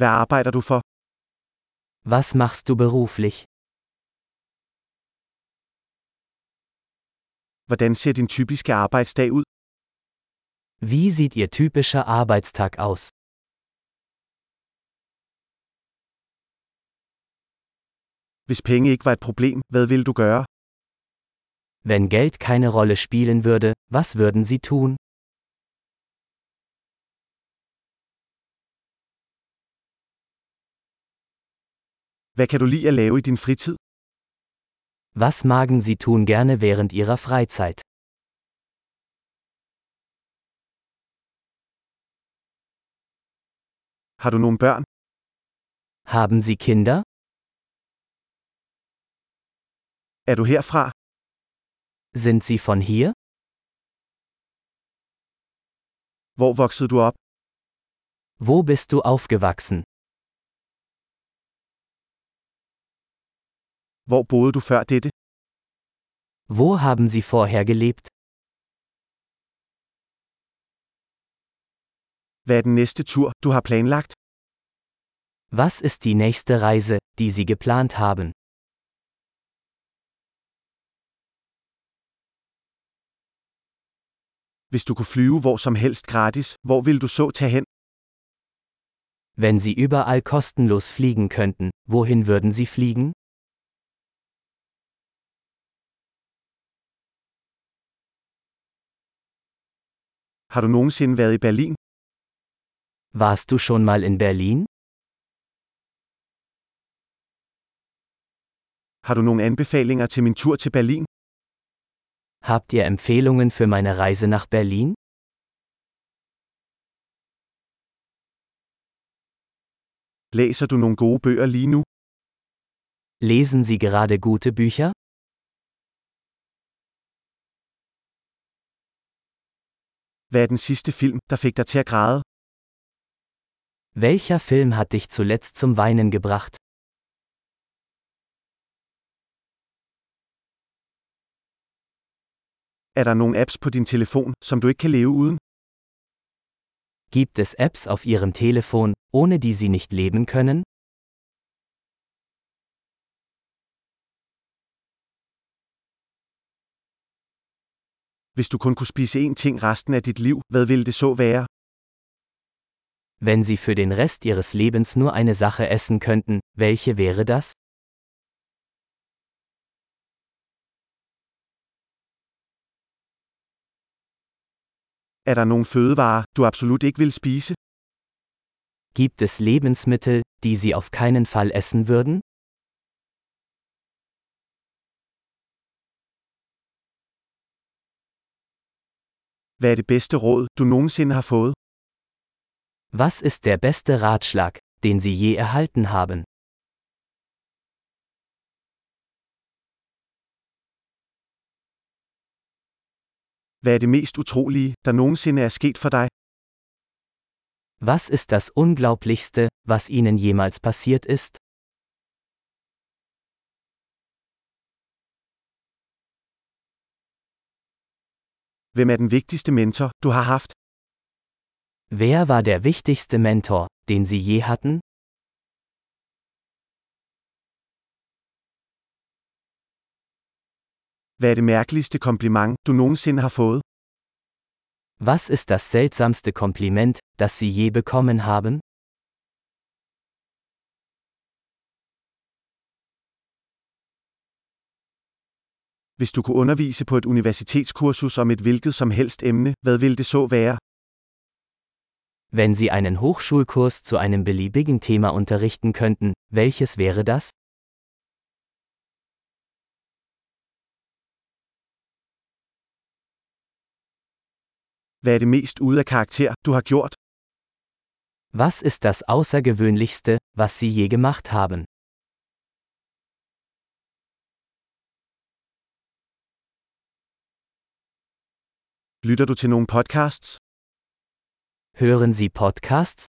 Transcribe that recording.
Hvad arbejder du for? Was machst du beruflich? Hvordan ser din typiske arbejdsdag ud? Wie sieht Ihr typischer Arbeitstag aus? Hvis penge ikke var et problem, hvad ville du gøre? Wenn Geld keine Rolle spielen würde, was würden Sie tun? Hvad kan du lide at lave i din fritid? Was magen Sie tun gerne während Ihrer Freizeit? Har du nogle børn? Haben Sie Kinder? Er du herfra? Sind Sie von hier? Hvor voksede du op? Wo bist du aufgewachsen? Hvor boede du før dette? Wo haben Sie vorher gelebt? Hvad er den næste tur, du har planlagt? Was ist die nächste Reise, die Sie geplant haben? Hvis du kunne flyve hvor som helst gratis, hvor vil du så tage hen? Wenn Sie überall kostenlos fliegen könnten, wohin würden Sie fliegen? Har du nogensinde været i Berlin? Warst du schon mal in Berlin? Har du nogle anbefalinger til min tur til Berlin? Habt ihr Empfehlungen für meine Reise nach Berlin? Læser du nogle gode bøger lige nu? Lesen Sie gerade gute Bücher? Hvad er den sidste film, der fik dig til at græde? Welcher Film hat dich zuletzt zum Weinen gebracht? Er der nogle apps på din telefon, som du ikke kan leve uden? Gibt es Apps auf Ihrem Telefon, ohne die Sie nicht leben können? Hvis du kun kunne spise én ting resten af dit liv, hvad ville det så være? Wenn Sie für den Rest Ihres Lebens nur eine Sache essen könnten, welche wäre das? Er der nogle fødevarer, du absolut ikke vil spise? Gibt es Lebensmittel, die Sie auf keinen Fall essen würden? Hvad er det bedste råd, du nogensinde har fået? Was ist der beste Ratschlag, den Sie je erhalten haben? Hvad er det mest utrolige, der nogensinde er sket for dig? Was ist das Unglaublichste, was Ihnen jemals passiert ist? Hvem er den vigtigste mentor, du har haft? Wer war der wichtigste Mentor, den Sie je hatten? Hvad er det mærkeligste kompliment, du nogensinde har fået? Was ist das seltsamste Kompliment, das Sie je bekommen haben? Hvis du kunne undervise på et universitetskursus om et hvilket som helst emne, hvad ville det så være? Wenn Sie einen Hochschulkurs zu einem beliebigen Thema unterrichten könnten, welches wäre das? Hvad er det mest ude af karakter, du har gjort? Was ist das Außergewöhnlichste, was Sie je gemacht haben? Lytter du til nogle podcasts? Hören Sie Podcasts?